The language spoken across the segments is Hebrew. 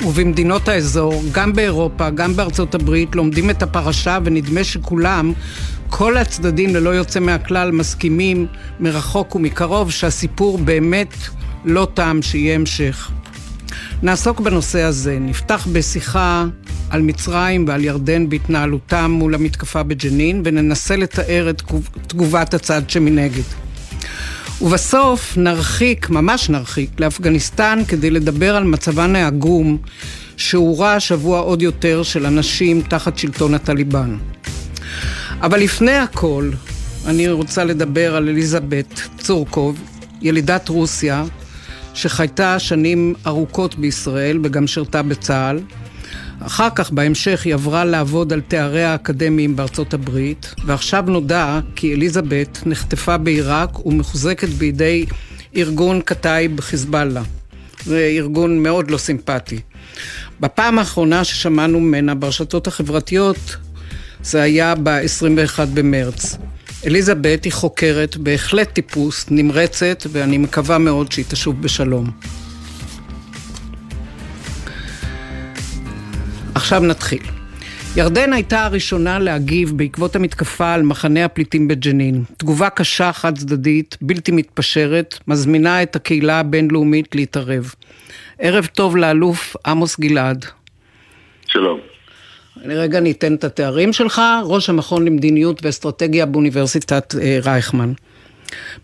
ובמדינות האזור, גם באירופה, גם בארצות הברית, לומדים את הפרשה ונדמה שכולם, כל הצדדים ללא יוצא מהכלל, מסכימים מרחוק ומקרוב שהסיפור באמת לא טעם שיהיה המשך. נעסוק בנושא הזה. נפתח בשיחה על מצרים ועל ירדן בהתנהלותם מול המתקפה בג'נין, וננסה לתאר את תגובת הצד שמנגד. ובסוף נרחיק, ממש נרחיק, לאפגניסטן כדי לדבר על מצבן העגום שהורע השבוע עוד יותר של אנשים תחת שלטון הטליבן. אבל לפני הכל, אני רוצה לדבר על אליזבת צורקוב, ילידת רוסיה, שחייתה שנים ארוכות בישראל וגם שירתה בצה"ל. אחר כך, בהמשך, היא עברה לעבוד על תאריה האקדמיים בארצות הברית, ועכשיו נודע כי אליזבת נחטפה בעיראק ומחוזקת בידי ארגון קטאי בחיזבאללה. זה ארגון מאוד לא סימפטי. בפעם האחרונה ששמענו ממנה ברשתות החברתיות, זה היה ב-21 במרץ. אליזבת היא חוקרת, בהחלט טיפוס, נמרצת, ואני מקווה מאוד שהיא תשוב בשלום. עכשיו נתחיל. ירדן הייתה הראשונה להגיב בעקבות המתקפה על מחנה הפליטים בג'נין. תגובה קשה, חד צדדית, בלתי מתפשרת, מזמינה את הקהילה הבינלאומית להתערב. ערב טוב לאלוף עמוס גלעד. שלום. אני רגע ניתן את התארים שלך, ראש המכון למדיניות ואסטרטגיה באוניברסיטת אה, רייכמן.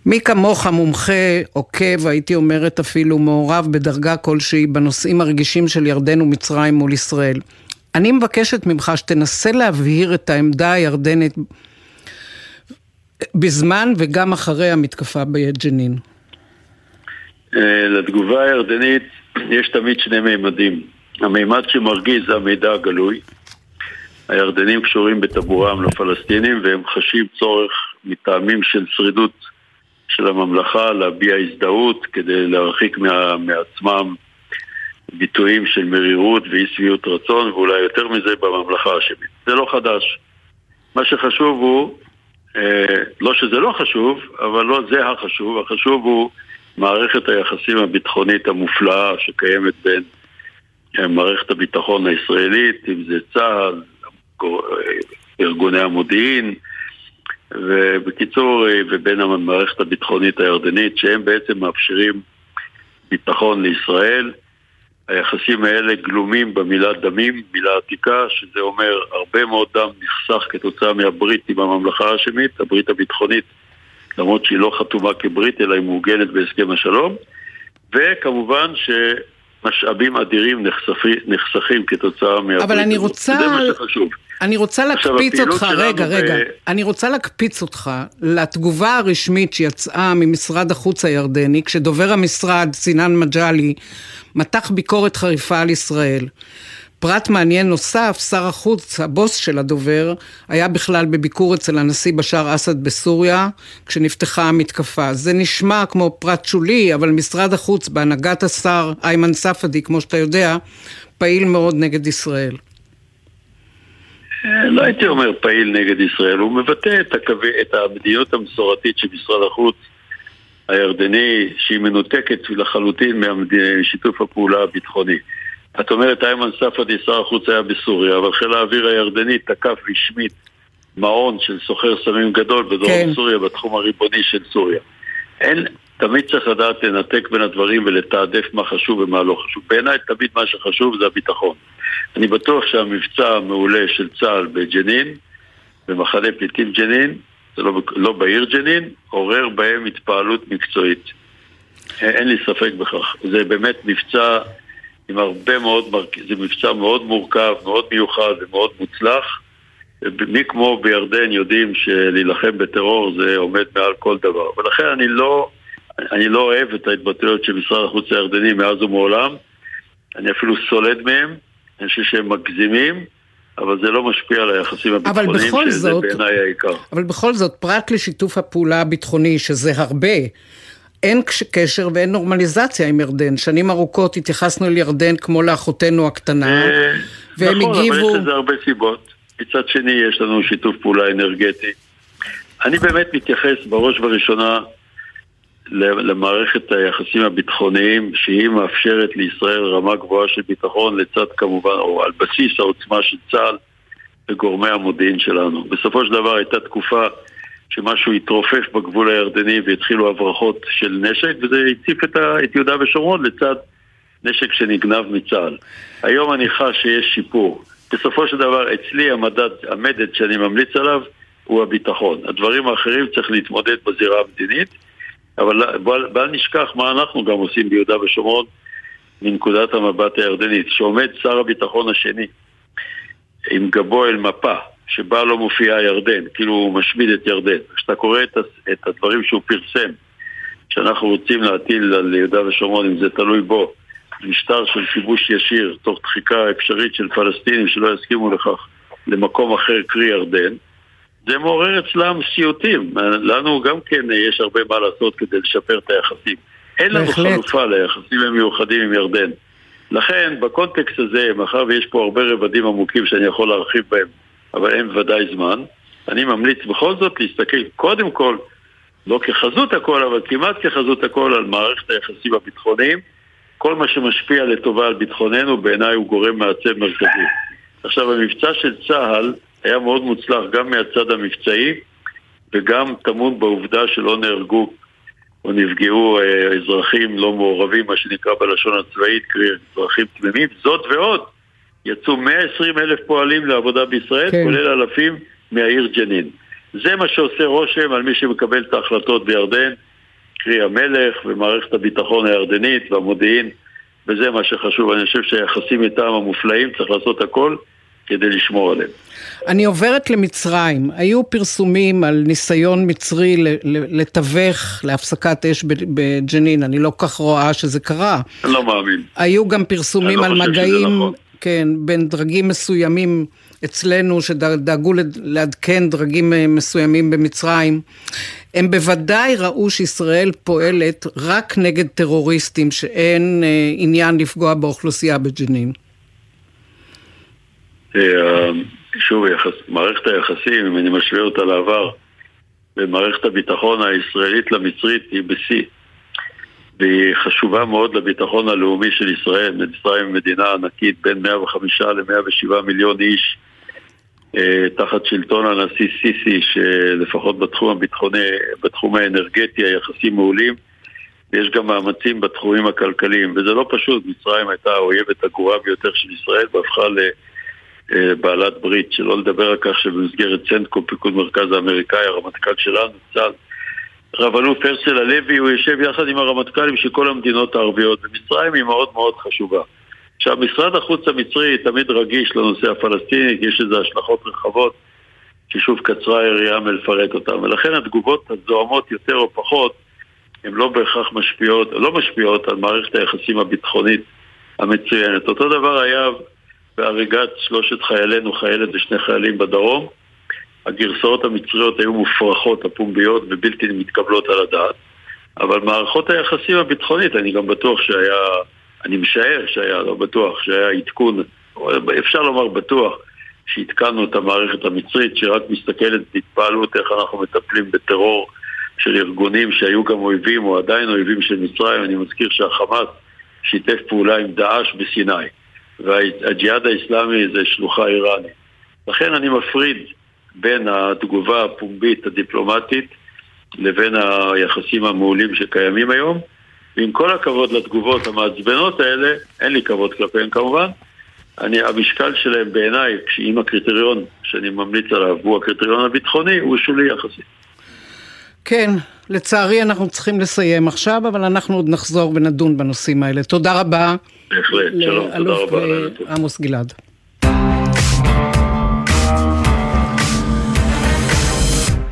מי כמוך מומחה, עוקב, הייתי אומרת אפילו מעורב בדרגה כלשהי בנושאים הרגישים של ירדן ומצרים מול ישראל. אני מבקשת ממך שתנסה להבהיר את העמדה הירדנית בזמן וגם אחרי המתקפה בג'נין. אה, לתגובה הירדנית יש תמיד שני מימדים. המימד שמרגיז זה המידע הגלוי. הירדנים קשורים בטבורם לפלסטינים והם חשים צורך מטעמים של שרידות של הממלכה להביע הזדהות כדי להרחיק מה, מעצמם ביטויים של מרירות ואי שביעות רצון ואולי יותר מזה בממלכה השמית. זה לא חדש. מה שחשוב הוא, אה, לא שזה לא חשוב, אבל לא זה החשוב, החשוב הוא מערכת היחסים הביטחונית המופלאה שקיימת בין אה, מערכת הביטחון הישראלית, אם זה צה"ל, ארגוני המודיעין, ובקיצור, ובין המערכת הביטחונית הירדנית, שהם בעצם מאפשרים ביטחון לישראל. היחסים האלה גלומים במילה דמים, מילה עתיקה, שזה אומר הרבה מאוד דם נחסך כתוצאה מהברית עם הממלכה ההאשמית, הברית הביטחונית, למרות שהיא לא חתומה כברית, אלא היא מעוגנת בהסכם השלום. וכמובן ש... משאבים אדירים נחשפים, נחסכים כתוצאה מהברית אבל אני רוצה... זה מה שחשוב. אני רוצה להקפיץ אותך, רגע, רגע, ב... אני רוצה להקפיץ אותך לתגובה הרשמית שיצאה ממשרד החוץ הירדני, כשדובר המשרד, סינן מג'לי, מתח ביקורת חריפה על ישראל. פרט מעניין נוסף, שר החוץ, הבוס של הדובר, היה בכלל בביקור אצל הנשיא בשאר אסד בסוריה, כשנפתחה המתקפה. זה נשמע כמו פרט שולי, אבל משרד החוץ, בהנהגת השר איימן ספדי, כמו שאתה יודע, פעיל מאוד נגד ישראל. אה, לא הייתי אומר פעיל נגד ישראל, הוא מבטא את, הקווי, את המדיניות המסורתית של משרד החוץ הירדני, שהיא מנותקת לחלוטין משיתוף הפעולה הביטחוני. את אומרת, איימן ספדי, שר החוץ היה בסוריה, אבל חיל האוויר הירדני תקף רשמית מעון של סוחר סמים גדול בדרום כן. סוריה, בתחום הריבוני של סוריה. אין, תמיד צריך לדעת לנתק בין הדברים ולתעדף מה חשוב ומה לא חשוב. בעיניי תמיד מה שחשוב זה הביטחון. אני בטוח שהמבצע המעולה של צה"ל בג'נין, במחנה פליטים ג'נין, זה לא, לא בעיר ג'נין, עורר בהם התפעלות מקצועית. אין לי ספק בכך. זה באמת מבצע עם הרבה מאוד, זה מבצע מאוד מורכב, מאוד מיוחד ומאוד מוצלח. מי כמו בירדן יודעים שלהילחם בטרור זה עומד מעל כל דבר. ולכן אני לא, אני לא אוהב את ההתבטאויות של משרד החוץ הירדני מאז ומעולם. אני אפילו סולד מהם, אני חושב שהם מגזימים. אבל זה לא משפיע על היחסים הביטחוניים, שזה זאת, בעיניי העיקר. אבל בכל זאת, פרט לשיתוף הפעולה הביטחוני, שזה הרבה, אין קשר ואין נורמליזציה עם ירדן. שנים ארוכות התייחסנו לירדן כמו לאחותנו הקטנה, אה, והם נכון, הגיבו... נכון, אבל יש לזה הרבה סיבות. מצד שני, יש לנו שיתוף פעולה אנרגטי. אני באמת מתייחס בראש ובראשונה למערכת היחסים הביטחוניים שהיא מאפשרת לישראל רמה גבוהה של ביטחון לצד כמובן, או על בסיס העוצמה של צה"ל וגורמי המודיעין שלנו. בסופו של דבר הייתה תקופה שמשהו התרופף בגבול הירדני והתחילו הברחות של נשק וזה הציף את, ה, את יהודה ושומרון לצד נשק שנגנב מצה"ל. היום אני חש שיש שיפור. בסופו של דבר אצלי המדד, המדד שאני ממליץ עליו הוא הביטחון. הדברים האחרים צריך להתמודד בזירה המדינית אבל בל נשכח מה אנחנו גם עושים ביהודה ושומרון מנקודת המבט הירדנית. שעומד שר הביטחון השני עם גבו אל מפה, שבה לא מופיעה ירדן, כאילו הוא משמיד את ירדן. כשאתה קורא את, את הדברים שהוא פרסם, שאנחנו רוצים להטיל על יהודה ושומרון, אם זה תלוי בו, משטר של כיבוש ישיר, תוך דחיקה אפשרית של פלסטינים שלא יסכימו לכך למקום אחר, קרי ירדן, זה מעורר אצלם סיוטים. לנו גם כן יש הרבה מה לעשות כדי לשפר את היחסים. אין לנו בהחלט. חלופה ליחסים המיוחדים עם ירדן. לכן, בקונטקסט הזה, מאחר ויש פה הרבה רבדים עמוקים שאני יכול להרחיב בהם, אבל אין ודאי זמן, אני ממליץ בכל זאת להסתכל קודם כל, לא כחזות הכל, אבל כמעט כחזות הכל, על מערכת היחסים הביטחוניים. כל מה שמשפיע לטובה על ביטחוננו, בעיניי הוא גורם מעצב מרכזי. עכשיו, המבצע של צה"ל היה מאוד מוצלח גם מהצד המבצעי וגם טמון בעובדה שלא נהרגו או נפגעו אה, אזרחים לא מעורבים, מה שנקרא בלשון הצבאית, קרי אזרחים תמימים. זאת ועוד, יצאו 120 אלף פועלים לעבודה בישראל, כן. כולל אלפים מהעיר ג'נין. זה מה שעושה רושם על מי שמקבל את ההחלטות בירדן, קרי המלך ומערכת הביטחון הירדנית והמודיעין, וזה מה שחשוב. אני חושב שהיחסים איתם המופלאים, צריך לעשות הכל כדי לשמור עליהם. אני עוברת למצרים. היו פרסומים על ניסיון מצרי לתווך להפסקת אש בג'נין, אני לא כך רואה שזה קרה. אני לא מאמין. היו גם פרסומים לא על מגעים, נכון. כן, בין דרגים מסוימים אצלנו, שדאגו לעדכן דרגים אה, מסוימים במצרים. הם בוודאי ראו שישראל פועלת רק נגד טרוריסטים, שאין אה, עניין לפגוע באוכלוסייה בג'נין. אה, שוב, מערכת היחסים, אם אני משווה אותה לעבר, ומערכת הביטחון הישראלית למצרית היא בשיא. והיא חשובה מאוד לביטחון הלאומי של ישראל. מצרים היא מדינה ענקית בין 105 ל-107 מיליון איש אה, תחת שלטון הנשיא סיסי, שלפחות בתחום הביטחוני, בתחום האנרגטי היחסים מעולים. ויש גם מאמצים בתחומים הכלכליים, וזה לא פשוט, מצרים הייתה האויבת הגרועה ביותר של ישראל והפכה ל... אה, בעלת ברית, שלא לדבר על כך שבמסגרת צנטקו, פיקוד מרכז האמריקאי, הרמטכ"ל שלנו, צה"ל, רב אלוף הרצל הלוי, הוא יושב יחד עם הרמטכ"לים של כל המדינות הערביות, ומצרים היא מאוד מאוד חשובה. עכשיו, משרד החוץ המצרי תמיד רגיש לנושא הפלסטיני, כי יש לזה השלכות רחבות, ששוב קצרה היריעה מלפרט אותן, ולכן התגובות הזוהמות יותר או פחות, הן לא בהכרח משפיעות, לא משפיעות על מערכת היחסים הביטחונית המצוינת. אותו דבר היה בהריגת שלושת חיילינו, חיילת ושני חיילים בדרום. הגרסאות המצריות היו מופרכות, הפומביות, ובלתי מתקבלות על הדעת. אבל מערכות היחסים הביטחונית, אני גם בטוח שהיה, אני משער שהיה, לא בטוח, שהיה עדכון, אפשר לומר בטוח, שעדכנו את המערכת המצרית, שרק מסתכלת בהתפעלות איך אנחנו מטפלים בטרור של ארגונים שהיו גם אויבים או עדיין אויבים של מצרים. אני מזכיר שהחמאס שיתף פעולה עם דאעש בסיני. והג'יהאד האיסלאמי זה שלוחה איראנית. לכן אני מפריד בין התגובה הפומבית הדיפלומטית לבין היחסים המעולים שקיימים היום. ועם כל הכבוד לתגובות המעצבנות האלה, אין לי כבוד כלפיהן כמובן, אני, המשקל שלהם בעיניי, עם הקריטריון שאני ממליץ עליו, הוא הקריטריון הביטחוני, הוא שולי יחסית. כן, לצערי אנחנו צריכים לסיים עכשיו, אבל אנחנו עוד נחזור ונדון בנושאים האלה. תודה רבה. בהחלט, שלום, תודה רבה. עמוס גלעד.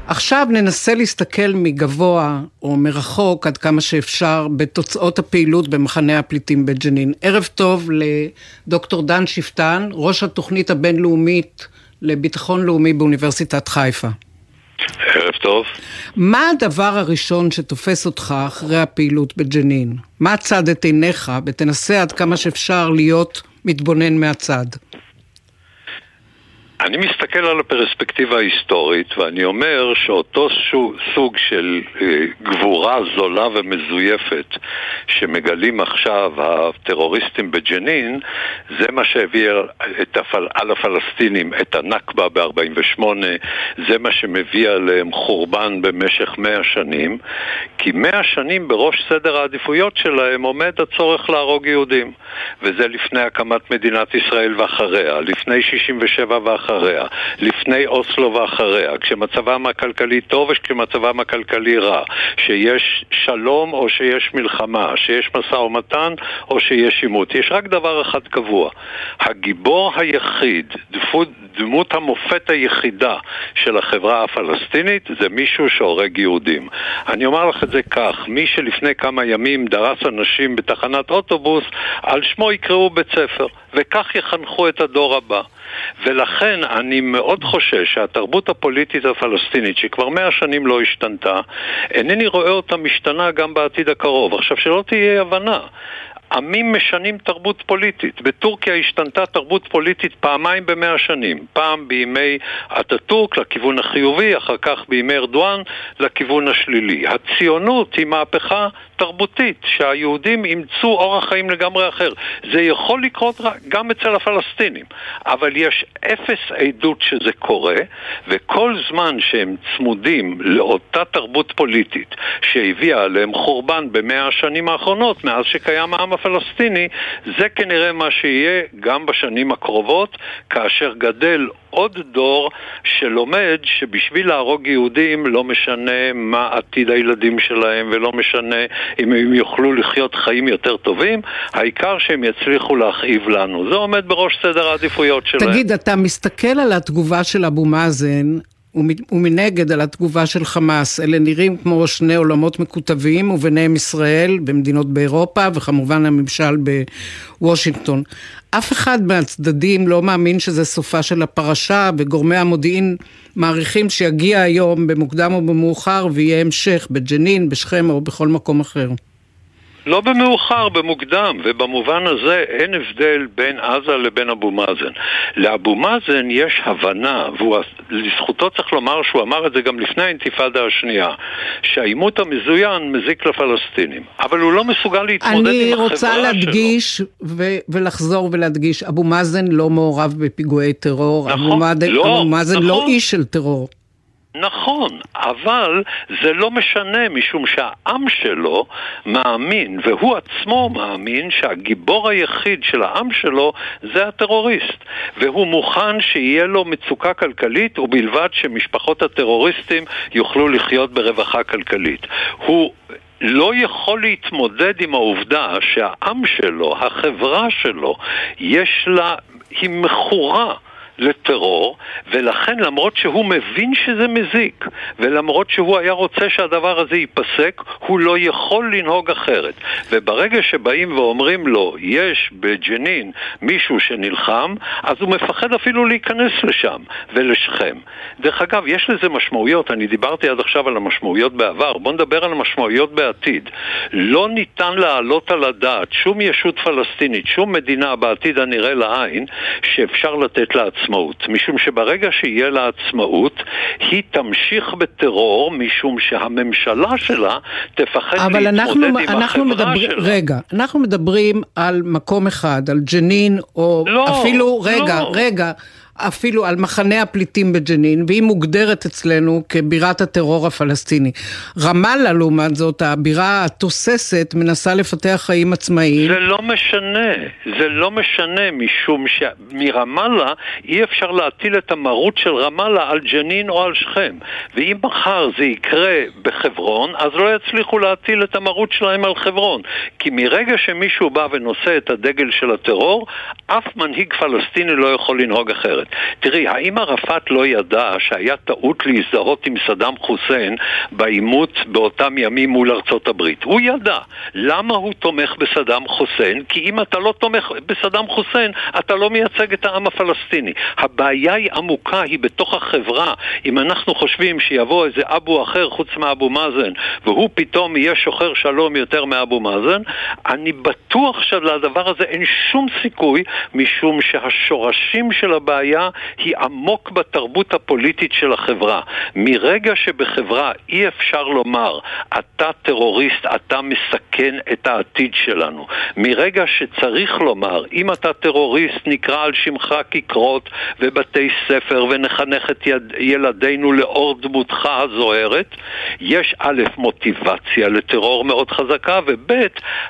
עכשיו ננסה להסתכל מגבוה או מרחוק עד כמה שאפשר בתוצאות הפעילות במחנה הפליטים בג'נין. ערב טוב לדוקטור דן שפטן, ראש התוכנית הבינלאומית לביטחון לאומי באוניברסיטת חיפה. טוב. מה הדבר הראשון שתופס אותך אחרי הפעילות בג'נין? מה צד את עיניך, ותנסה עד כמה שאפשר להיות מתבונן מהצד? אני מסתכל על הפרספקטיבה ההיסטורית ואני אומר שאותו סוג של אה, גבורה זולה ומזויפת שמגלים עכשיו הטרוריסטים בג'נין זה מה שהביא הפל... על הפלסטינים את הנכבה ב-48 זה מה שמביא עליהם חורבן במשך מאה שנים כי מאה שנים בראש סדר העדיפויות שלהם עומד הצורך להרוג יהודים וזה לפני הקמת מדינת ישראל ואחריה, לפני 67' ואחריה, לפני אוסלו ואחריה, כשמצבם הכלכלי טוב וכשמצבם הכלכלי רע, שיש שלום או שיש מלחמה, שיש משא ומתן או שיש עימות. יש רק דבר אחד קבוע, הגיבור היחיד, דפות, דמות המופת היחידה של החברה הפלסטינית זה מישהו שהורג יהודים. אני אומר לך את זה כך, מי שלפני כמה ימים דרס אנשים בתחנת אוטובוס, על שמו יקראו בית ספר, וכך יחנכו את הדור הבא. ולכן אני מאוד חושש שהתרבות הפוליטית הפלסטינית, שכבר מאה שנים לא השתנתה, אינני רואה אותה משתנה גם בעתיד הקרוב. עכשיו, שלא תהיה הבנה, עמים משנים תרבות פוליטית. בטורקיה השתנתה תרבות פוליטית פעמיים במאה שנים. פעם בימי אטאטורק לכיוון החיובי, אחר כך בימי ארדואן לכיוון השלילי. הציונות היא מהפכה תרבותית, שהיהודים אימצו אורח חיים לגמרי אחר. זה יכול לקרות גם אצל הפלסטינים, אבל יש אפס עדות שזה קורה, וכל זמן שהם צמודים לאותה תרבות פוליטית שהביאה עליהם חורבן במאה השנים האחרונות, מאז שקיים העם הפלסטיני, זה כנראה מה שיהיה גם בשנים הקרובות, כאשר גדל עוד דור שלומד שבשביל להרוג יהודים לא משנה מה עתיד הילדים שלהם ולא משנה אם הם יוכלו לחיות חיים יותר טובים, העיקר שהם יצליחו להכאיב לנו. זה עומד בראש סדר העדיפויות שלהם. תגיד, אתה מסתכל על התגובה של אבו מאזן ומנגד על התגובה של חמאס. אלה נראים כמו שני עולמות מקוטבים, וביניהם ישראל במדינות באירופה, וכמובן הממשל בוושינגטון. אף אחד מהצדדים לא מאמין שזה סופה של הפרשה, וגורמי המודיעין מעריכים שיגיע היום במוקדם או במאוחר ויהיה המשך בג'נין, בשכם או בכל מקום אחר. לא במאוחר, במוקדם, ובמובן הזה אין הבדל בין עזה לבין אבו מאזן. לאבו מאזן יש הבנה, ולזכותו צריך לומר שהוא אמר את זה גם לפני האינתיפאדה השנייה, שהעימות המזוין מזיק לפלסטינים, אבל הוא לא מסוגל להתמודד עם החברה שלו. אני רוצה להדגיש ו- ולחזור ולהדגיש, אבו מאזן לא מעורב בפיגועי טרור, נכון, אבו מאזן לא, אבו מאזן לא נכון. לא איש של טרור. נכון, אבל זה לא משנה משום שהעם שלו מאמין, והוא עצמו מאמין שהגיבור היחיד של העם שלו זה הטרוריסט. והוא מוכן שיהיה לו מצוקה כלכלית ובלבד שמשפחות הטרוריסטים יוכלו לחיות ברווחה כלכלית. הוא לא יכול להתמודד עם העובדה שהעם שלו, החברה שלו, יש לה, היא מכורה לטרור, ולכן למרות שהוא מבין שזה מזיק, ולמרות שהוא היה רוצה שהדבר הזה ייפסק, הוא לא יכול לנהוג אחרת. וברגע שבאים ואומרים לו, יש בג'נין מישהו שנלחם, אז הוא מפחד אפילו להיכנס לשם ולשכם. דרך אגב, יש לזה משמעויות, אני דיברתי עד עכשיו על המשמעויות בעבר, בואו נדבר על המשמעויות בעתיד. לא ניתן להעלות על הדעת שום ישות פלסטינית, שום מדינה בעתיד הנראה לעין, שאפשר לתת. עצמאות, משום שברגע שיהיה לה עצמאות, היא תמשיך בטרור, משום שהממשלה שלה תפחד להתמודד אנחנו, עם אנחנו החברה מדבר, שלה. רגע, אנחנו מדברים על מקום אחד, על ג'נין, או לא, אפילו, רגע, לא. רגע. אפילו על מחנה הפליטים בג'נין, והיא מוגדרת אצלנו כבירת הטרור הפלסטיני. רמאללה, לעומת זאת, הבירה התוססת, מנסה לפתח חיים עצמאיים. זה לא משנה, זה לא משנה, משום שמרמאללה אי אפשר להטיל את המרות של רמאללה על ג'נין או על שכם. ואם מחר זה יקרה בחברון, אז לא יצליחו להטיל את המרות שלהם על חברון. כי מרגע שמישהו בא ונושא את הדגל של הטרור, אף מנהיג פלסטיני לא יכול לנהוג אחרת. אחרת. תראי, האם ערפאת לא ידע שהיה טעות להזדהות עם סדאם חוסיין בעימות באותם ימים מול ארצות הברית? הוא ידע. למה הוא תומך בסדאם חוסיין? כי אם אתה לא תומך בסדאם חוסיין, אתה לא מייצג את העם הפלסטיני. הבעיה היא עמוקה, היא בתוך החברה. אם אנחנו חושבים שיבוא איזה אבו אחר חוץ מאבו מאזן, והוא פתאום יהיה שוחר שלום יותר מאבו מאזן, אני בטוח שלדבר הזה אין שום סיכוי, משום שהשורשים של הבעיה הבעיה היא עמוק בתרבות הפוליטית של החברה. מרגע שבחברה אי אפשר לומר, אתה טרוריסט, אתה מסכן את העתיד שלנו. מרגע שצריך לומר, אם אתה טרוריסט, נקרא על שמך כיכרות ובתי ספר ונחנך את יד, ילדינו לאור דמותך הזוהרת, יש א', מוטיבציה לטרור מאוד חזקה, וב',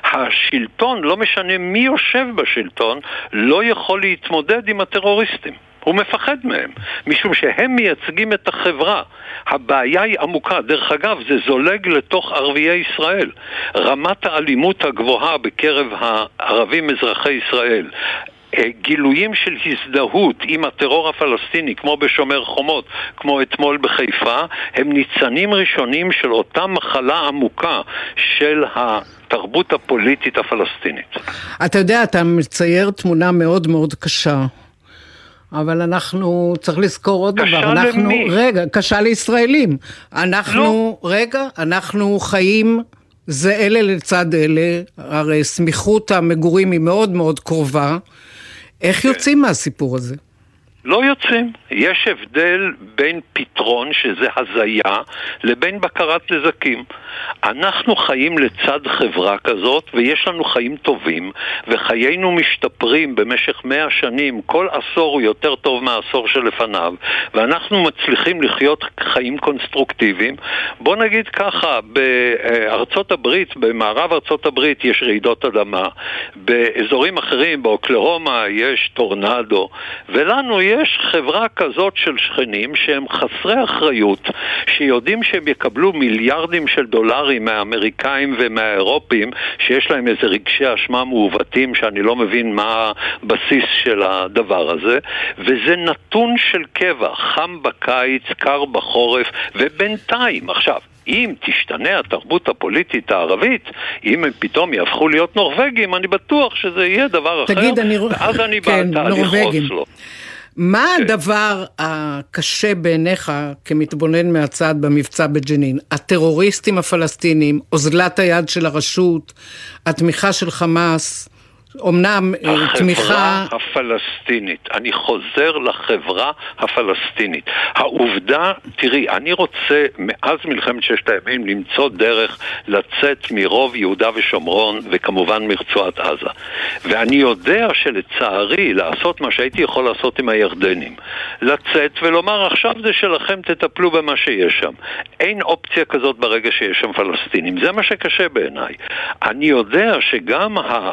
השלטון, לא משנה מי יושב בשלטון, לא יכול להתמודד עם הטרוריסטים. הוא מפחד מהם, משום שהם מייצגים את החברה. הבעיה היא עמוקה. דרך אגב, זה זולג לתוך ערביי ישראל. רמת האלימות הגבוהה בקרב הערבים אזרחי ישראל, אה, גילויים של הזדהות עם הטרור הפלסטיני, כמו בשומר חומות, כמו אתמול בחיפה, הם ניצנים ראשונים של אותה מחלה עמוקה של התרבות הפוליטית הפלסטינית. אתה יודע, אתה מצייר תמונה מאוד מאוד קשה. אבל אנחנו, צריך לזכור עוד דבר, אנחנו, קשה למי? רגע, קשה לישראלים. אנחנו, לא. רגע, אנחנו חיים זה אלה לצד אלה, הרי סמיכות המגורים היא מאוד מאוד קרובה. איך כן. יוצאים מהסיפור הזה? לא יוצאים. יש הבדל בין פתרון, שזה הזיה, לבין בקרת נזקים. אנחנו חיים לצד חברה כזאת, ויש לנו חיים טובים, וחיינו משתפרים במשך מאה שנים, כל עשור הוא יותר טוב מהעשור שלפניו, ואנחנו מצליחים לחיות חיים קונסטרוקטיביים. בוא נגיד ככה, בארצות הברית, במערב ארצות הברית יש רעידות אדמה, באזורים אחרים, באוקלהומה יש טורנדו, ולנו יש חברה כזאת של שכנים שהם חסרי אחריות, שיודעים שהם יקבלו מיליארדים של דולרים מהאמריקאים ומהאירופים, שיש להם איזה רגשי אשמה מעוותים שאני לא מבין מה הבסיס של הדבר הזה, וזה נתון של קבע, חם בקיץ, קר בחורף, ובינתיים, עכשיו, אם תשתנה התרבות הפוליטית הערבית, אם הם פתאום יהפכו להיות נורבגים, אני בטוח שזה יהיה דבר תגיד, אחר, אני... ואז אני כן, בתהליך אוסלו. מה כן. הדבר הקשה בעיניך כמתבונן מהצד במבצע בג'נין? הטרוריסטים הפלסטינים, אוזלת היד של הרשות, התמיכה של חמאס, אמנם אה, תמיכה... החברה הפלסטינית, אני חוזר לחברה הפלסטינית. העובדה, תראי, אני רוצה מאז מלחמת ששת הימים למצוא דרך לצאת מרוב יהודה ושומרון וכמובן מרצועת עזה. ואני יודע שלצערי לעשות מה שהייתי יכול לעשות עם הירדנים, לצאת ולומר עכשיו זה שלכם, תטפלו במה שיש שם. אין אופציה כזאת ברגע שיש שם פלסטינים. זה מה שקשה בעיניי. אני יודע שגם ה...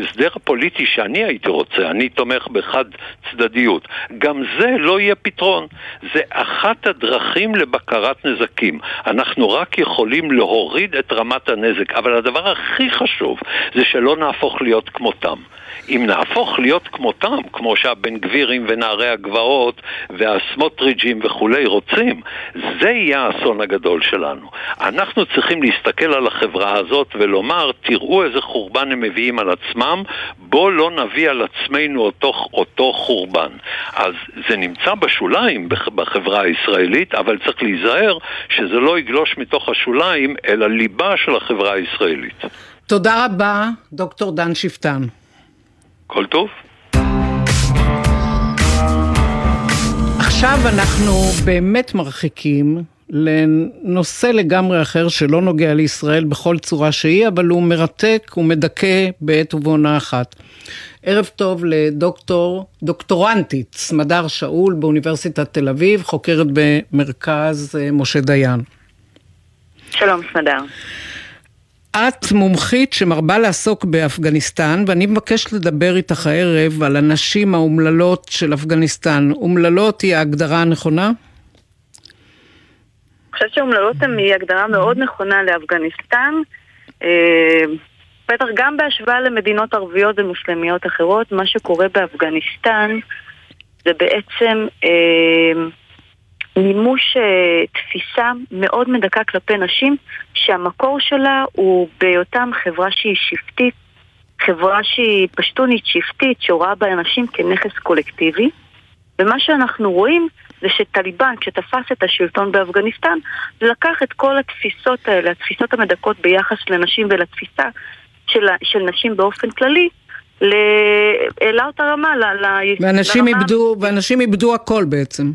ההסדר הפוליטי שאני הייתי רוצה, אני תומך בחד צדדיות, גם זה לא יהיה פתרון. זה אחת הדרכים לבקרת נזקים. אנחנו רק יכולים להוריד את רמת הנזק, אבל הדבר הכי חשוב זה שלא נהפוך להיות כמותם. אם נהפוך להיות כמותם, כמו שהבן גבירים ונערי הגבעות והסמוטריג'ים וכולי רוצים, זה יהיה האסון הגדול שלנו. אנחנו צריכים להסתכל על החברה הזאת ולומר, תראו איזה חורבן הם מביאים על עצמם, בואו לא נביא על עצמנו אותו, אותו חורבן. אז זה נמצא בשוליים בחברה הישראלית, אבל צריך להיזהר שזה לא יגלוש מתוך השוליים אל הליבה של החברה הישראלית. תודה רבה, דוקטור דן שפטן. כל טוב. עכשיו אנחנו באמת מרחיקים לנושא לגמרי אחר שלא נוגע לישראל בכל צורה שהיא, אבל הוא מרתק ומדכא בעת ובעונה אחת. ערב טוב לדוקטור, דוקטורנטית, סמדר שאול באוניברסיטת תל אביב, חוקרת במרכז אה, משה דיין. שלום, סמדר. את מומחית שמרבה לעסוק באפגניסטן, ואני מבקשת לדבר איתך הערב על הנשים האומללות של אפגניסטן. אומללות היא ההגדרה הנכונה? אני חושבת שאומללות היא הגדרה מאוד נכונה לאפגניסטן. אה, בטח גם בהשוואה למדינות ערביות ומוסלמיות אחרות, מה שקורה באפגניסטן זה בעצם אה, מימוש אה, תפיסה מאוד מדכא כלפי נשים, שהמקור שלה הוא בהיותם חברה שהיא שבטית, חברה שהיא פשטונית שבטית, שרואה באנשים כנכס קולקטיבי. ומה שאנחנו רואים זה שטליבן, כשתפס את השלטון באפגניסטן, לקח את כל התפיסות האלה, התפיסות המדכאות ביחס לנשים ולתפיסה של, של נשים באופן כללי, העלה אותה רמה ל... ואנשים איבדו, ואנשים איבדו הכל בעצם.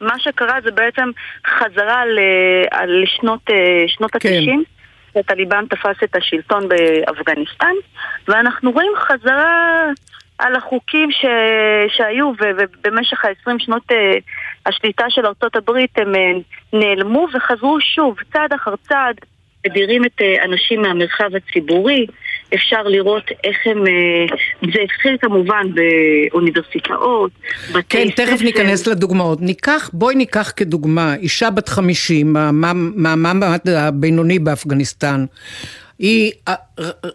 כן, מה שקרה זה בעצם חזרה לשנות שנות כן. ה-90. שטליבן תפס את השלטון באפגניסטן, ואנחנו רואים חזרה על החוקים ש... שהיו, ובמשך ה-20 שנות uh, השליטה של ארצות הברית הם uh, נעלמו וחזרו שוב, צעד אחר צעד, מדירים את אנשים מהמרחב הציבורי. אפשר לראות איך הם... זה התחיל כמובן באוניברסיטאות, בתי כן, ספר. כן, תכף ניכנס לדוגמאות. ניקח, בואי ניקח כדוגמה אישה בת 50 מהמעמד הבינוני באפגניסטן. היא אה,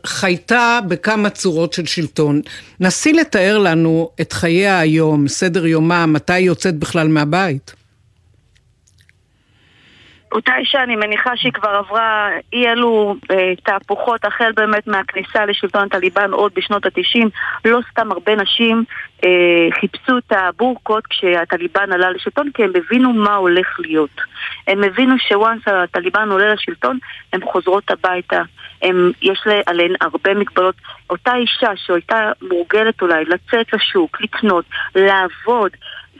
חייתה בכמה צורות של שלטון. נסי לתאר לנו את חייה היום, סדר יומה, מתי היא יוצאת בכלל מהבית. אותה אישה, אני מניחה שהיא כבר עברה אי אלו אה, תהפוכות החל באמת מהכניסה לשלטון הטליבן עוד בשנות התשעים. לא סתם הרבה נשים אה, חיפשו את הבורקות כשהטליבן עלה לשלטון כי הם הבינו מה הולך להיות. הם הבינו שוואנס הטליבן עולה לשלטון, הן חוזרות הביתה. הם, יש עליהן הרבה מגבלות. אותה אישה שהייתה מורגלת אולי לצאת לשוק, לקנות, לעבוד,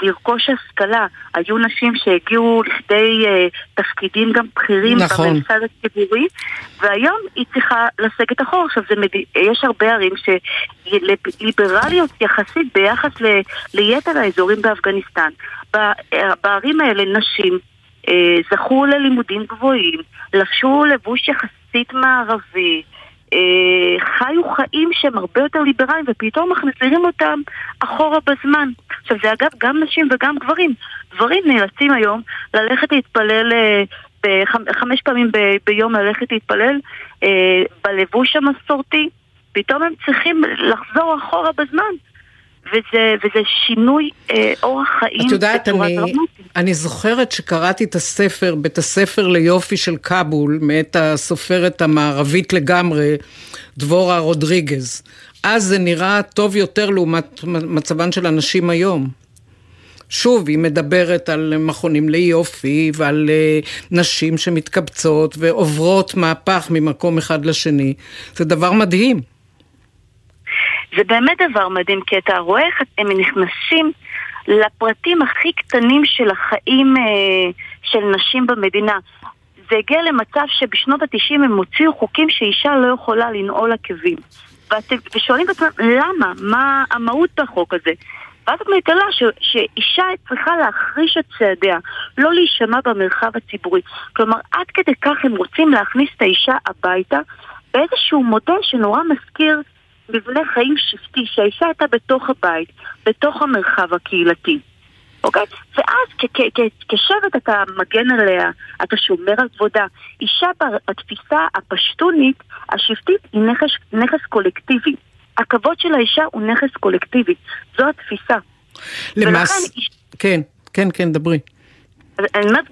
לרכוש השכלה. היו נשים שהגיעו לכדי uh, תפקידים גם בכירים נכון. בממסד הציבורי, והיום היא צריכה לסגת אחורה. עכשיו, מד... יש הרבה ערים שליברליות יחסית ביחס ל... ליתר האזורים באפגניסטן. בערים האלה נשים uh, זכו ללימודים גבוהים, לבשו לבוש יחסית מערבי. אה, חיו חיים שהם הרבה יותר ליברליים ופתאום מחזירים אותם אחורה בזמן. עכשיו זה אגב גם נשים וגם גברים. גברים נאלצים היום ללכת להתפלל אה, חמש פעמים ביום ללכת להתפלל אה, בלבוש המסורתי, פתאום הם צריכים לחזור אחורה בזמן. וזה, וזה שינוי אה, אורח חיים את יודעת, אני, אני זוכרת שקראתי את הספר, בית הספר ליופי של כבול, מאת הסופרת המערבית לגמרי, דבורה רודריגז. אז זה נראה טוב יותר לעומת מצבן של אנשים היום. שוב, היא מדברת על מכונים ליופי ועל uh, נשים שמתקבצות ועוברות מהפך ממקום אחד לשני. זה דבר מדהים. זה באמת דבר מדהים, כי אתה רואה איך הם נכנסים לפרטים הכי קטנים של החיים אה, של נשים במדינה. זה הגיע למצב שבשנות התשעים הם הוציאו חוקים שאישה לא יכולה לנעול עקבים. ושואלים את עצמם, למה? מה המהות בחוק הזה? ואז את מגלה שאישה צריכה להחריש את צעדיה, לא להישמע במרחב הציבורי. כלומר, עד כדי כך הם רוצים להכניס את האישה הביתה באיזשהו מודל שנורא מזכיר מבנה חיים שבטי, שהאישה הייתה בתוך הבית, בתוך המרחב הקהילתי. אוקיי? ואז כשבט אתה מגן עליה, אתה שומר על כבודה. אישה בתפיסה הפשטונית, השבטית, היא נכס, נכס קולקטיבי. הכבוד של האישה הוא נכס קולקטיבי. זו התפיסה. למעשה, כן, כן, כן, דברי.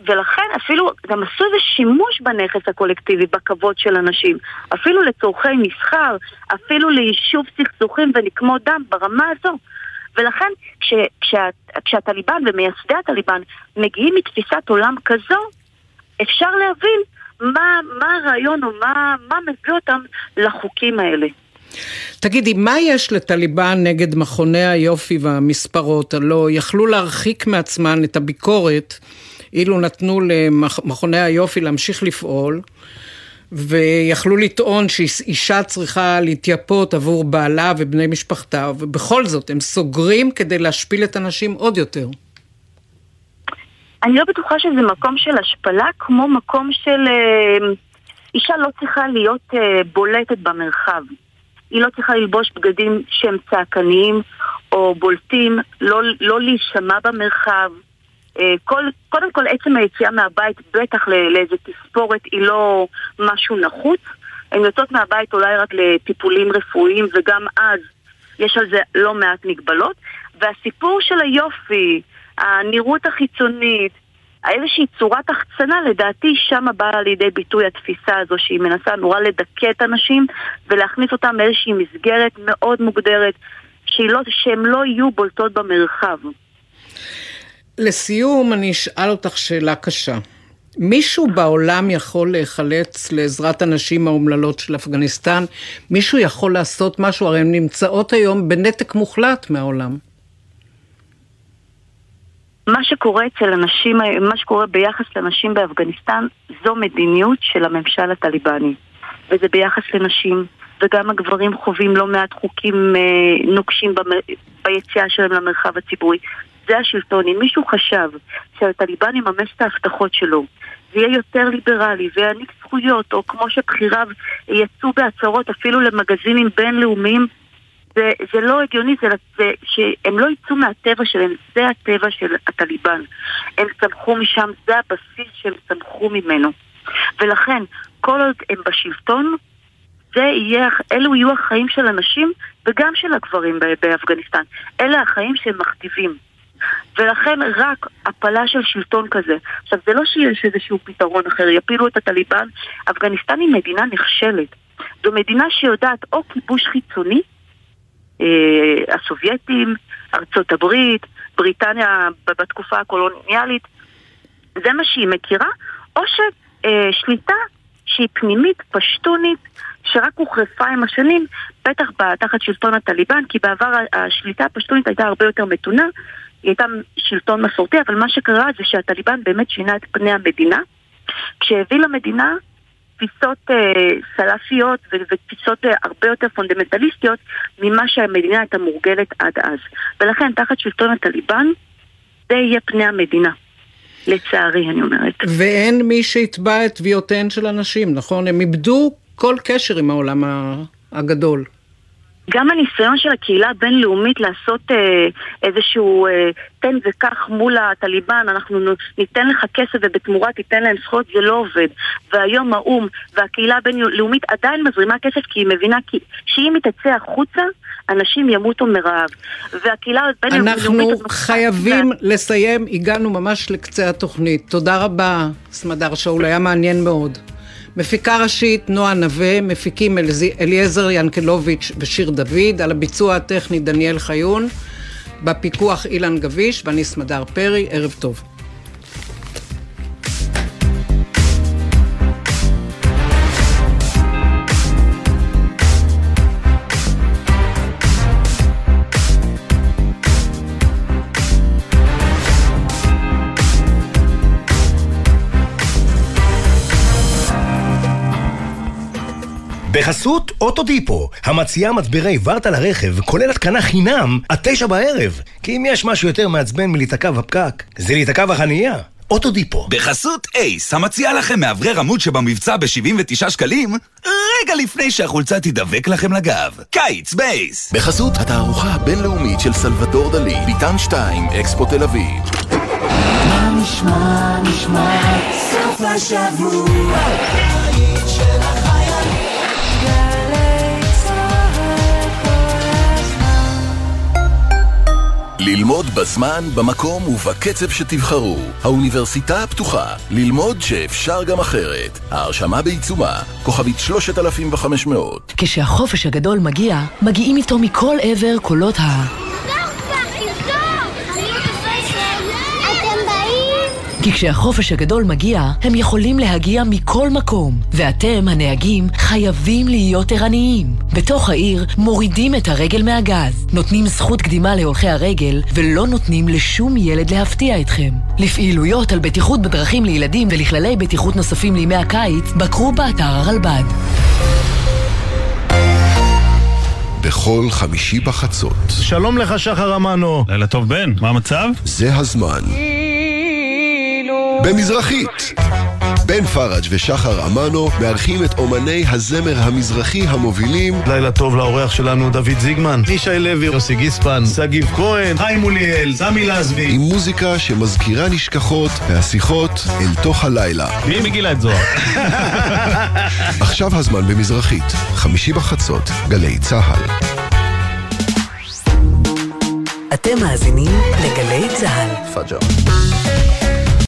ולכן אפילו גם עשו איזה שימוש בנכס הקולקטיבי, בכבוד של אנשים. אפילו לצורכי מסחר, אפילו ליישוב סכסוכים ונקמות דם ברמה הזו. ולכן כש, כשה, כשהטליבן ומייסדי הטליבן מגיעים מתפיסת עולם כזו, אפשר להבין מה, מה הרעיון או מה, מה מביא אותם לחוקים האלה. תגידי, מה יש לטליבן נגד מכוני היופי והמספרות? הלא יכלו להרחיק מעצמן את הביקורת אילו נתנו למכוני היופי להמשיך לפעול, ויכלו לטעון שאישה צריכה להתייפות עבור בעלה ובני משפחתה, ובכל זאת הם סוגרים כדי להשפיל את הנשים עוד יותר. אני לא בטוחה שזה מקום של השפלה כמו מקום של... אה, אישה לא צריכה להיות אה, בולטת במרחב. היא לא צריכה ללבוש בגדים שהם צעקניים או בולטים, לא, לא להישמע במרחב, כל, קודם כל עצם היציאה מהבית, בטח לאיזה תספורת, היא לא משהו נחוץ. הן יוצאות מהבית אולי רק לטיפולים רפואיים, וגם אז יש על זה לא מעט מגבלות. והסיפור של היופי, הנראות החיצונית, איזושהי צורת החצנה, לדעתי שם באה לידי ביטוי התפיסה הזו שהיא מנסה נורא לדכא את הנשים ולהכניס אותם לאיזושהי מסגרת מאוד מוגדרת, לא, שהן לא יהיו בולטות במרחב. לסיום, אני אשאל אותך שאלה קשה. מישהו בעולם יכול להיחלץ לעזרת הנשים האומללות של אפגניסטן? מישהו יכול לעשות משהו? הרי הן נמצאות היום בנתק מוחלט מהעולם. מה שקורה אצל אנשים, מה שקורה ביחס לנשים באפגניסטן זו מדיניות של הממשל הטליבני וזה ביחס לנשים וגם הגברים חווים לא מעט חוקים אה, נוקשים ביציאה שלהם למרחב הציבורי זה השלטון. אם מישהו חשב שהטליבן יממש את ההבטחות שלו ויהיה יותר ליברלי ויעניק זכויות, או כמו שבחיריו יצאו בהצהרות אפילו למגזינים בינלאומיים, זה, זה לא הגיוני, זה, זה שהם לא יצאו מהטבע שלהם, זה הטבע של הטליבן. הם צמחו משם, זה הבסיס שהם צמחו ממנו. ולכן, כל עוד הם בשלטון, זה יהיה, אלו יהיו החיים של הנשים וגם של הגברים באפגניסטן. אלה החיים שהם מכתיבים. ולכן רק הפלה של שלטון כזה. עכשיו, זה לא שיש איזשהו פתרון אחר, יפילו את הטליבן. אפגניסטן היא מדינה נכשלת. זו מדינה שיודעת או כיבוש חיצוני, אה, הסובייטים, ארצות הברית, בריטניה בתקופה הקולוניאלית, זה מה שהיא מכירה, או ששליטה שהיא פנימית, פשטונית, שרק הוחרפה עם השנים, בטח תחת שלטון הטליבן, כי בעבר השליטה הפשטונית הייתה הרבה יותר מתונה, הייתה שלטון מסורתי, אבל מה שקרה זה שהטליבן באמת שינה את פני המדינה, כשהביא למדינה תפיסות אה, סלאפיות ותפיסות אה, הרבה יותר פונדמנטליסטיות ממה שהמדינה הייתה מורגלת עד אז. ולכן תחת שלטון הטליבן זה יהיה פני המדינה. לצערי, אני אומרת. ואין מי שיתבע את תביעותיהן של הנשים, נכון? הם איבדו כל קשר עם העולם הגדול. גם הניסיון של הקהילה הבינלאומית לעשות אה, איזשהו אה, תן וקח מול הטליבן, אנחנו ניתן לך כסף ובתמורה תיתן להם זכויות, זה לא עובד. והיום האו"ם והקהילה הבינלאומית עדיין מזרימה כסף כי היא מבינה כי, שאם היא תצא החוצה, אנשים ימותו מרעב. והקהילה הבינלאומית... אנחנו חייבים לסיים, הגענו ממש לקצה התוכנית. תודה רבה, סמדר שאול, היה מעניין מאוד. מפיקה ראשית נועה נווה, מפיקים אליעזר ינקלוביץ' ושיר דוד, על הביצוע הטכני דניאל חיון, בפיקוח אילן גביש ואני סמדר פרי, ערב טוב. בחסות אוטודיפו, המציעה מצברי ורטה לרכב, כולל התקנה חינם, עד תשע בערב. כי אם יש משהו יותר מעצבן מלהיתקע בפקק, זה להיתקע בחנייה. אוטודיפו. בחסות אייס, המציעה לכם מאוורר עמוד שבמבצע ב-79 שקלים, רגע לפני שהחולצה תדבק לכם לגב. קיץ בייס. בחסות התערוכה הבינלאומית של סלבדור דלי, ביתן 2, אקספו תל אביב. מה נשמע, נשמע, סוף השבוע. ללמוד בזמן, במקום ובקצב שתבחרו. האוניברסיטה הפתוחה, ללמוד שאפשר גם אחרת. ההרשמה בעיצומה, כוכבית 3500. כשהחופש הגדול מגיע, מגיעים איתו מכל עבר קולות ה... כי כשהחופש הגדול מגיע, הם יכולים להגיע מכל מקום, ואתם, הנהגים, חייבים להיות ערניים. בתוך העיר מורידים את הרגל מהגז, נותנים זכות קדימה להולכי הרגל, ולא נותנים לשום ילד להפתיע אתכם. לפעילויות על בטיחות בדרכים לילדים ולכללי בטיחות נוספים לימי הקיץ, בקרו באתר הרלב"ד. בכל חמישי בחצות. שלום לך, שחר אמנו. לילה טוב, בן. מה המצב? זה הזמן. במזרחית. בן פראג' ושחר אמנו מארחים את אומני הזמר המזרחי המובילים. לילה טוב לאורח שלנו דוד זיגמן, ישי לוי, יוסי גיספן, שגיב כהן, חיים מוליאל, סמי לזבי. עם מוזיקה שמזכירה נשכחות והשיחות אל תוך הלילה. מי מגילה את זוהר? עכשיו הזמן במזרחית, חמישי בחצות, גלי צה"ל. אתם מאזינים לגלי צה"ל. פג'ר